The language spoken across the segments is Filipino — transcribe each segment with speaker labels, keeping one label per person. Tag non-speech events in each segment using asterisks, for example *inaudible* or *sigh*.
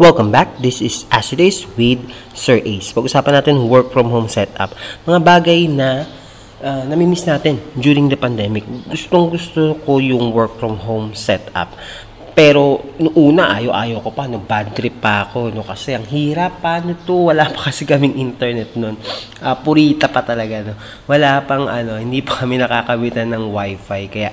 Speaker 1: Welcome back. This is Acidays with Sir Ace. Pag-usapan natin work from home setup. Mga bagay na uh, namimiss natin during the pandemic. Gustong gusto ko yung work from home setup. Pero noong una, ayaw-ayaw ko pa, no, bad trip pa ako, no, kasi ang hirap, paano to, wala pa kasi kaming internet noon. Uh, purita pa talaga, no. Wala pang, ano, hindi pa kami nakakabitan ng wifi, kaya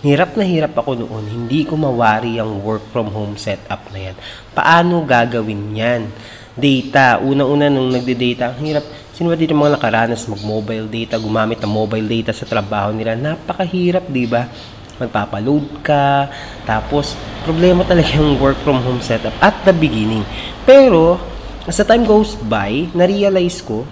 Speaker 1: Hirap na hirap ako noon. Hindi ko mawari ang work from home setup na yan. Paano gagawin yan? Data. Una-una nung nagde-data, ang hirap. Sino ba dito mga nakaranas mag-mobile data, gumamit ng mobile data sa trabaho nila? Napakahirap, di ba? Magpapaload ka. Tapos, problema talaga yung work from home setup at the beginning. Pero, as the time goes by, na-realize ko,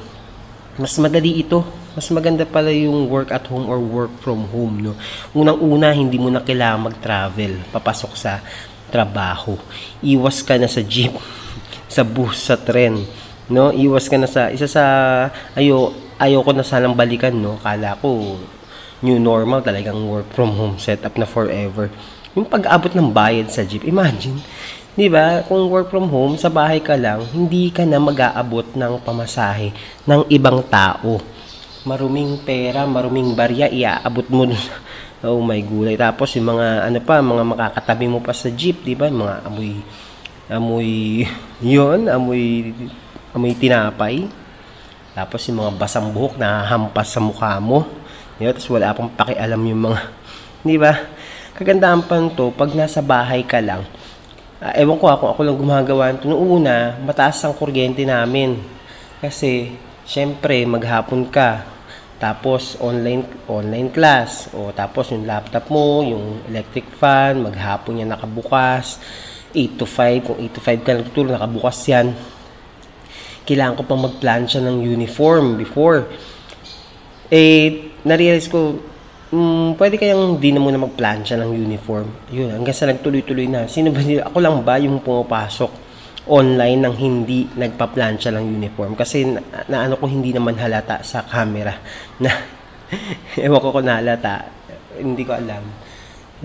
Speaker 1: mas madali ito mas maganda pala yung work at home or work from home, no? Unang-una, hindi mo na kailangan mag-travel, papasok sa trabaho. Iwas ka na sa jeep, *laughs* sa bus, sa tren, no? Iwas ka na sa, isa sa, ayo, ayo ko na sanang balikan, no? Kala ko, new normal talagang work from home setup na forever. Yung pag-abot ng bayad sa jeep, imagine, 'di ba? Kung work from home, sa bahay ka lang, hindi ka na mag-aabot ng pamasahe ng ibang tao maruming pera, maruming barya, iaabot mo dun. *laughs* oh my gulay. Tapos yung mga ano pa, mga makakatabi mo pa sa jeep, di ba? Mga amoy amoy *laughs* yon amoy amoy tinapay. Tapos yung mga basang buhok na hampas sa mukha mo. Yun, tapos wala pang pakialam yung mga, *laughs* di ba? Kagandahan pa to, pag nasa bahay ka lang, uh, ewan ko ako, ako lang gumagawa nito. Noong una, mataas ang kuryente namin. Kasi, syempre, maghapon ka, tapos online online class o tapos yung laptop mo, yung electric fan, maghapon yan nakabukas. 8 to 5, kung 8 to 5 ka natutulog, nakabukas yan. Kailangan ko pang magplansya ng uniform before. Eh, na-realize ko, mm, pwede kayang di na muna magplansya ng uniform. Yun, hanggang sa nagtuloy-tuloy na. Sino ba nila? Ako lang ba yung pumapasok? Online nang hindi nagpa-plancha ng uniform. Kasi na, na ano ko hindi naman halata sa camera *laughs* na ewan ko kung nahalata hindi ko alam.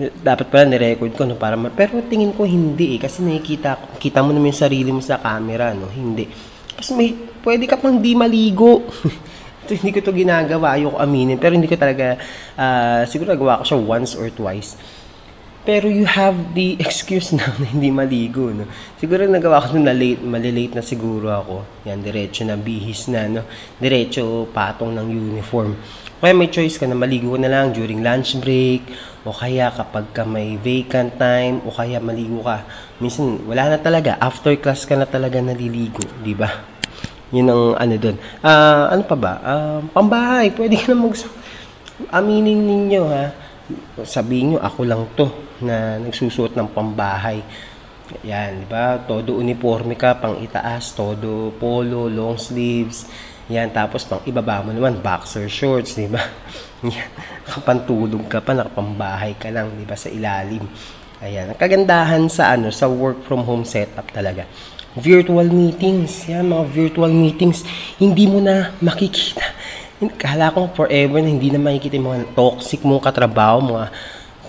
Speaker 1: Dapat pala ni-record ko no para ma- pero tingin ko hindi eh. Kasi nakikita kita mo naman yung sarili mo sa camera no hindi. Kasi may pwede ka pang di maligo. *laughs* Ito, hindi ko to ginagawa ayoko aminin. Pero hindi ko talaga uh, siguro nagawa ko siya once or twice pero you have the excuse na, na *laughs* hindi maligo, no? Siguro nagawa ko na late, malilate na siguro ako. Yan, diretso na bihis na, no? Diretso patong ng uniform. Kaya may choice ka na maligo na lang during lunch break, o kaya kapag ka may vacant time, o kaya maligo ka. Minsan, wala na talaga. After class ka na talaga naliligo, di ba? Yun ang ano doon. Uh, ano pa ba? Uh, pambahay. Pwede ka na mag... Aminin ninyo, ha? Sabihin nyo, ako lang to na nagsusuot ng pambahay. Yan, di ba? Todo uniforme ka, pang itaas, todo polo, long sleeves. Yan, tapos pang ibaba mo naman, boxer shorts, di ba? *laughs* Yan, ka pa, nakapambahay ka lang, di ba, sa ilalim. Ayan, ang kagandahan sa ano, sa work from home setup talaga. Virtual meetings, yan, mga virtual meetings, hindi mo na makikita. Kala ko forever na hindi na makikita yung mga toxic mong katrabaho, mga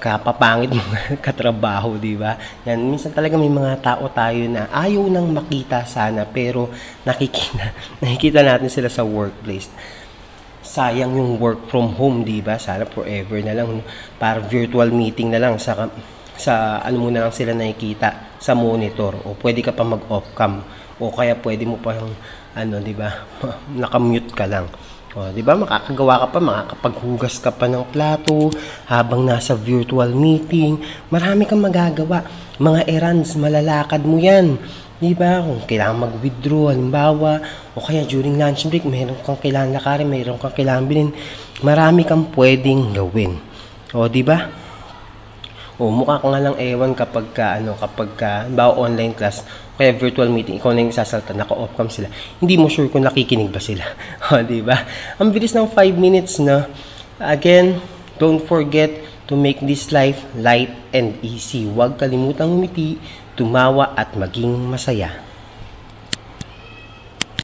Speaker 1: kapapangit mo *laughs* katrabaho, di ba? Yan, minsan talaga may mga tao tayo na ayaw nang makita sana pero nakikita, *laughs* nakikita natin sila sa workplace. Sayang yung work from home, di ba? Sana forever na lang para virtual meeting na lang sa sa ano mo na lang sila nakikita sa monitor o pwede ka pa mag-off cam o kaya pwede mo pa ano, di ba? *laughs* Naka-mute ka lang. O, di ba makakagawa ka pa, makakapaghugas ka pa ng plato habang nasa virtual meeting. Marami kang magagawa. Mga errands, malalakad mo yan. Di ba? Kung kailangan mag-withdraw, halimbawa, o kaya during lunch break, mayroon kang kailangan lakarin, mayroon kang kailangan bilhin. Marami kang pwedeng gawin. O, di ba? O, mukha ka nga lang ewan kapag ka, ano, kapag ka, halimbawa online class, kaya virtual meeting, ikaw na yung sasalta, naka-off cam sila. Hindi mo sure kung nakikinig ba sila. *laughs* o, di ba? Ang bilis ng 5 minutes na. Again, don't forget to make this life light and easy. Huwag kalimutang umiti, tumawa at maging masaya.